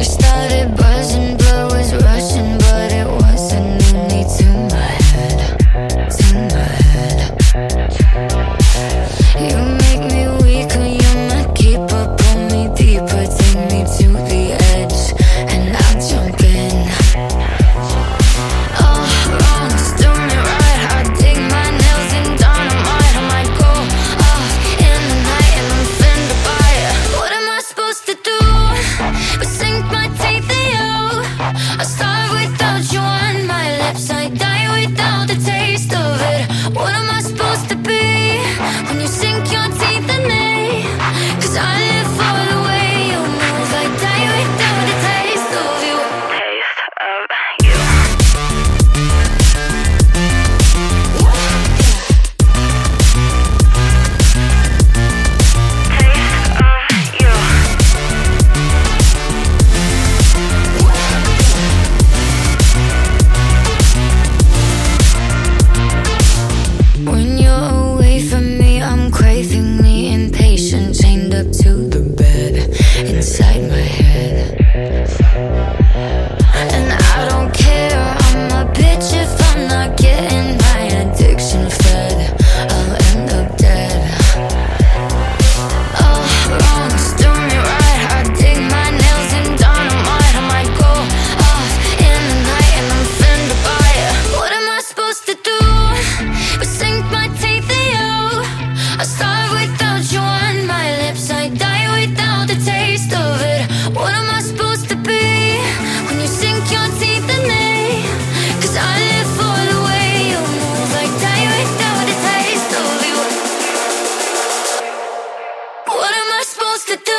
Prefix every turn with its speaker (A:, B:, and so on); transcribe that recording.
A: we started I saw. my head. supposed to do?